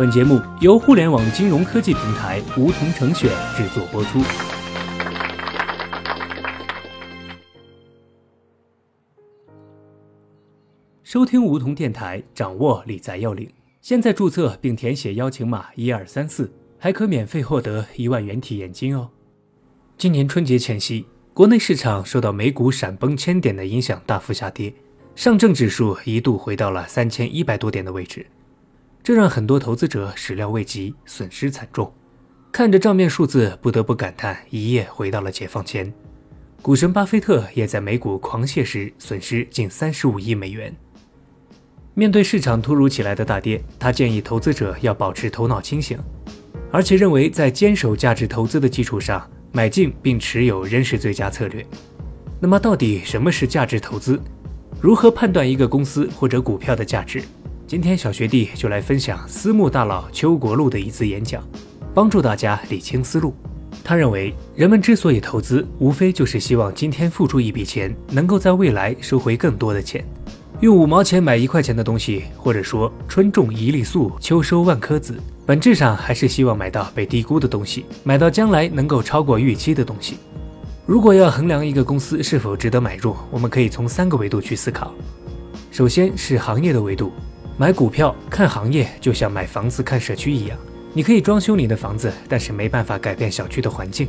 本节目由互联网金融科技平台梧桐城选制作播出。收听梧桐电台，掌握理财要领。现在注册并填写邀请码一二三四，还可免费获得一万元体验金哦。今年春节前夕，国内市场受到美股闪崩千点的影响，大幅下跌。上证指数一度回到了三千一百多点的位置，这让很多投资者始料未及，损失惨重。看着账面数字，不得不感叹一夜回到了解放前。股神巴菲特也在美股狂泻时损失近三十五亿美元。面对市场突如其来的大跌，他建议投资者要保持头脑清醒，而且认为在坚守价值投资的基础上买进并持有仍是最佳策略。那么，到底什么是价值投资？如何判断一个公司或者股票的价值？今天小学弟就来分享私募大佬邱国禄的一次演讲，帮助大家理清思路。他认为，人们之所以投资，无非就是希望今天付出一笔钱，能够在未来收回更多的钱。用五毛钱买一块钱的东西，或者说春种一粒粟，秋收万颗子，本质上还是希望买到被低估的东西，买到将来能够超过预期的东西。如果要衡量一个公司是否值得买入，我们可以从三个维度去思考。首先是行业的维度，买股票看行业就像买房子看社区一样，你可以装修你的房子，但是没办法改变小区的环境。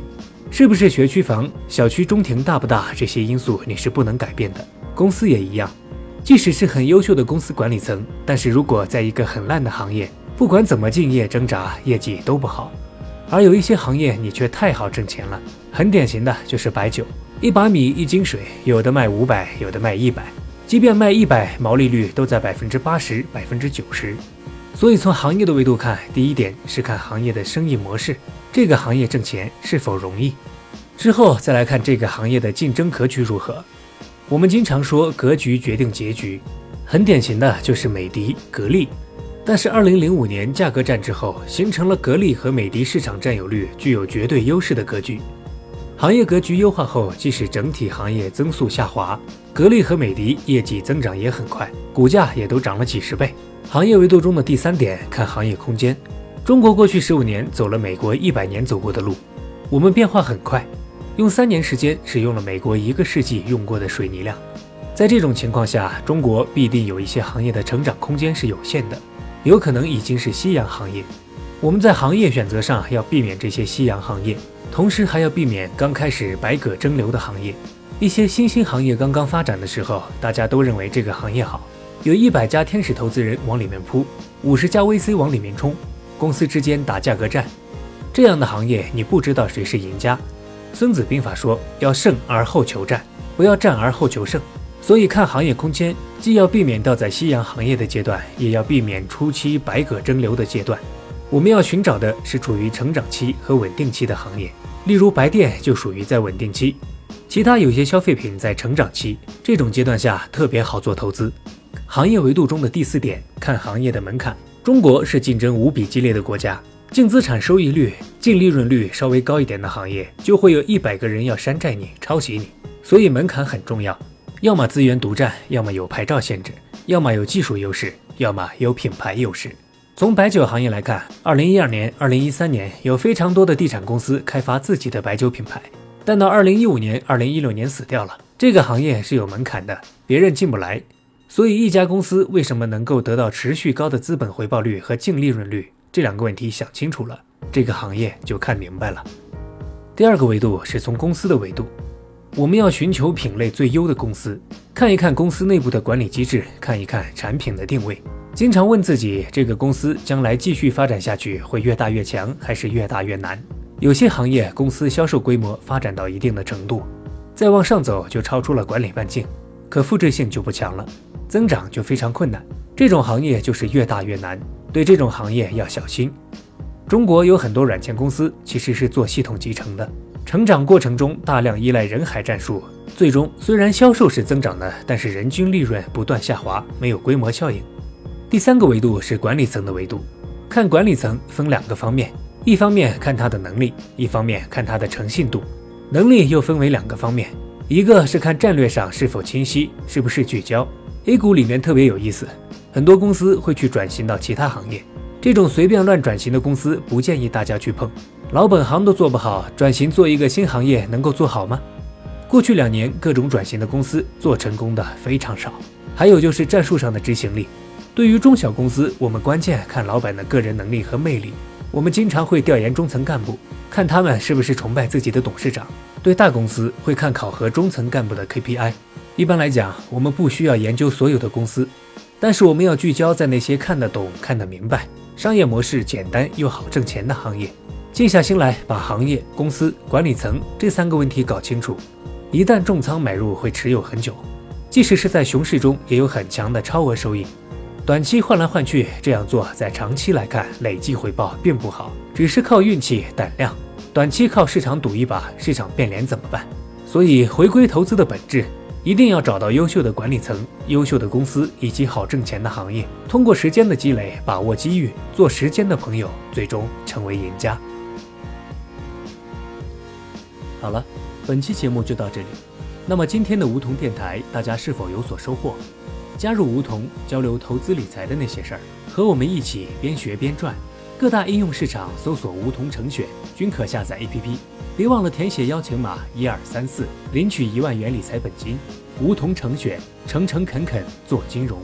是不是学区房、小区中庭大不大这些因素你是不能改变的。公司也一样，即使是很优秀的公司管理层，但是如果在一个很烂的行业，不管怎么敬业挣扎，业绩都不好。而有一些行业你却太好挣钱了，很典型的就是白酒，一把米一斤水，有的卖五百，有的卖一百，即便卖一百，毛利率都在百分之八十、百分之九十。所以从行业的维度看，第一点是看行业的生意模式，这个行业挣钱是否容易，之后再来看这个行业的竞争格局如何。我们经常说格局决定结局，很典型的就是美的、格力。但是，二零零五年价格战之后，形成了格力和美的市场占有率具有绝对优势的格局。行业格局优化后，即使整体行业增速下滑，格力和美的业绩增长也很快，股价也都涨了几十倍。行业维度中的第三点，看行业空间。中国过去十五年走了美国一百年走过的路，我们变化很快，用三年时间使用了美国一个世纪用过的水泥量。在这种情况下，中国必定有一些行业的成长空间是有限的。有可能已经是夕阳行业，我们在行业选择上要避免这些夕阳行业，同时还要避免刚开始百舸争流的行业。一些新兴行业刚刚发展的时候，大家都认为这个行业好，有一百家天使投资人往里面扑，五十家 VC 往里面冲，公司之间打价格战，这样的行业你不知道谁是赢家。孙子兵法说要胜而后求战，不要战而后求胜。所以看行业空间，既要避免掉在夕阳行业的阶段，也要避免初期百舸争流的阶段。我们要寻找的是处于成长期和稳定期的行业，例如白电就属于在稳定期，其他有些消费品在成长期，这种阶段下特别好做投资。行业维度中的第四点，看行业的门槛。中国是竞争无比激烈的国家，净资产收益率、净利润率稍微高一点的行业，就会有一百个人要山寨你、抄袭你，所以门槛很重要。要么资源独占，要么有牌照限制，要么有技术优势，要么有品牌优势。从白酒行业来看，二零一二年、二零一三年有非常多的地产公司开发自己的白酒品牌，但到二零一五年、二零一六年死掉了。这个行业是有门槛的，别人进不来。所以，一家公司为什么能够得到持续高的资本回报率和净利润率，这两个问题想清楚了，这个行业就看明白了。第二个维度是从公司的维度。我们要寻求品类最优的公司，看一看公司内部的管理机制，看一看产品的定位，经常问自己：这个公司将来继续发展下去会越大越强，还是越大越难？有些行业公司销售规模发展到一定的程度，再往上走就超出了管理半径，可复制性就不强了，增长就非常困难。这种行业就是越大越难，对这种行业要小心。中国有很多软件公司其实是做系统集成的。成长过程中大量依赖人海战术，最终虽然销售是增长的，但是人均利润不断下滑，没有规模效应。第三个维度是管理层的维度，看管理层分两个方面，一方面看他的能力，一方面看他的诚信度。能力又分为两个方面，一个是看战略上是否清晰，是不是聚焦。A 股里面特别有意思，很多公司会去转型到其他行业，这种随便乱转型的公司不建议大家去碰，老本行都做不好，转型做一个新行业能够做好吗？过去两年各种转型的公司做成功的非常少，还有就是战术上的执行力。对于中小公司，我们关键看老板的个人能力和魅力。我们经常会调研中层干部，看他们是不是崇拜自己的董事长。对大公司会看考核中层干部的 KPI。一般来讲，我们不需要研究所有的公司，但是我们要聚焦在那些看得懂、看得明白、商业模式简单又好挣钱的行业。静下心来，把行业、公司、管理层这三个问题搞清楚。一旦重仓买入，会持有很久，即使是在熊市中，也有很强的超额收益。短期换来换去这样做，在长期来看累计回报并不好，只是靠运气胆量。短期靠市场赌一把，市场变脸怎么办？所以回归投资的本质，一定要找到优秀的管理层、优秀的公司以及好挣钱的行业，通过时间的积累，把握机遇，做时间的朋友，最终成为赢家。好了，本期节目就到这里。那么今天的梧桐电台，大家是否有所收获？加入梧桐，交流投资理财的那些事儿，和我们一起边学边赚。各大应用市场搜索“梧桐成选”，均可下载 APP。别忘了填写邀请码一二三四，领取一万元理财本金。梧桐成选，诚诚恳恳做金融。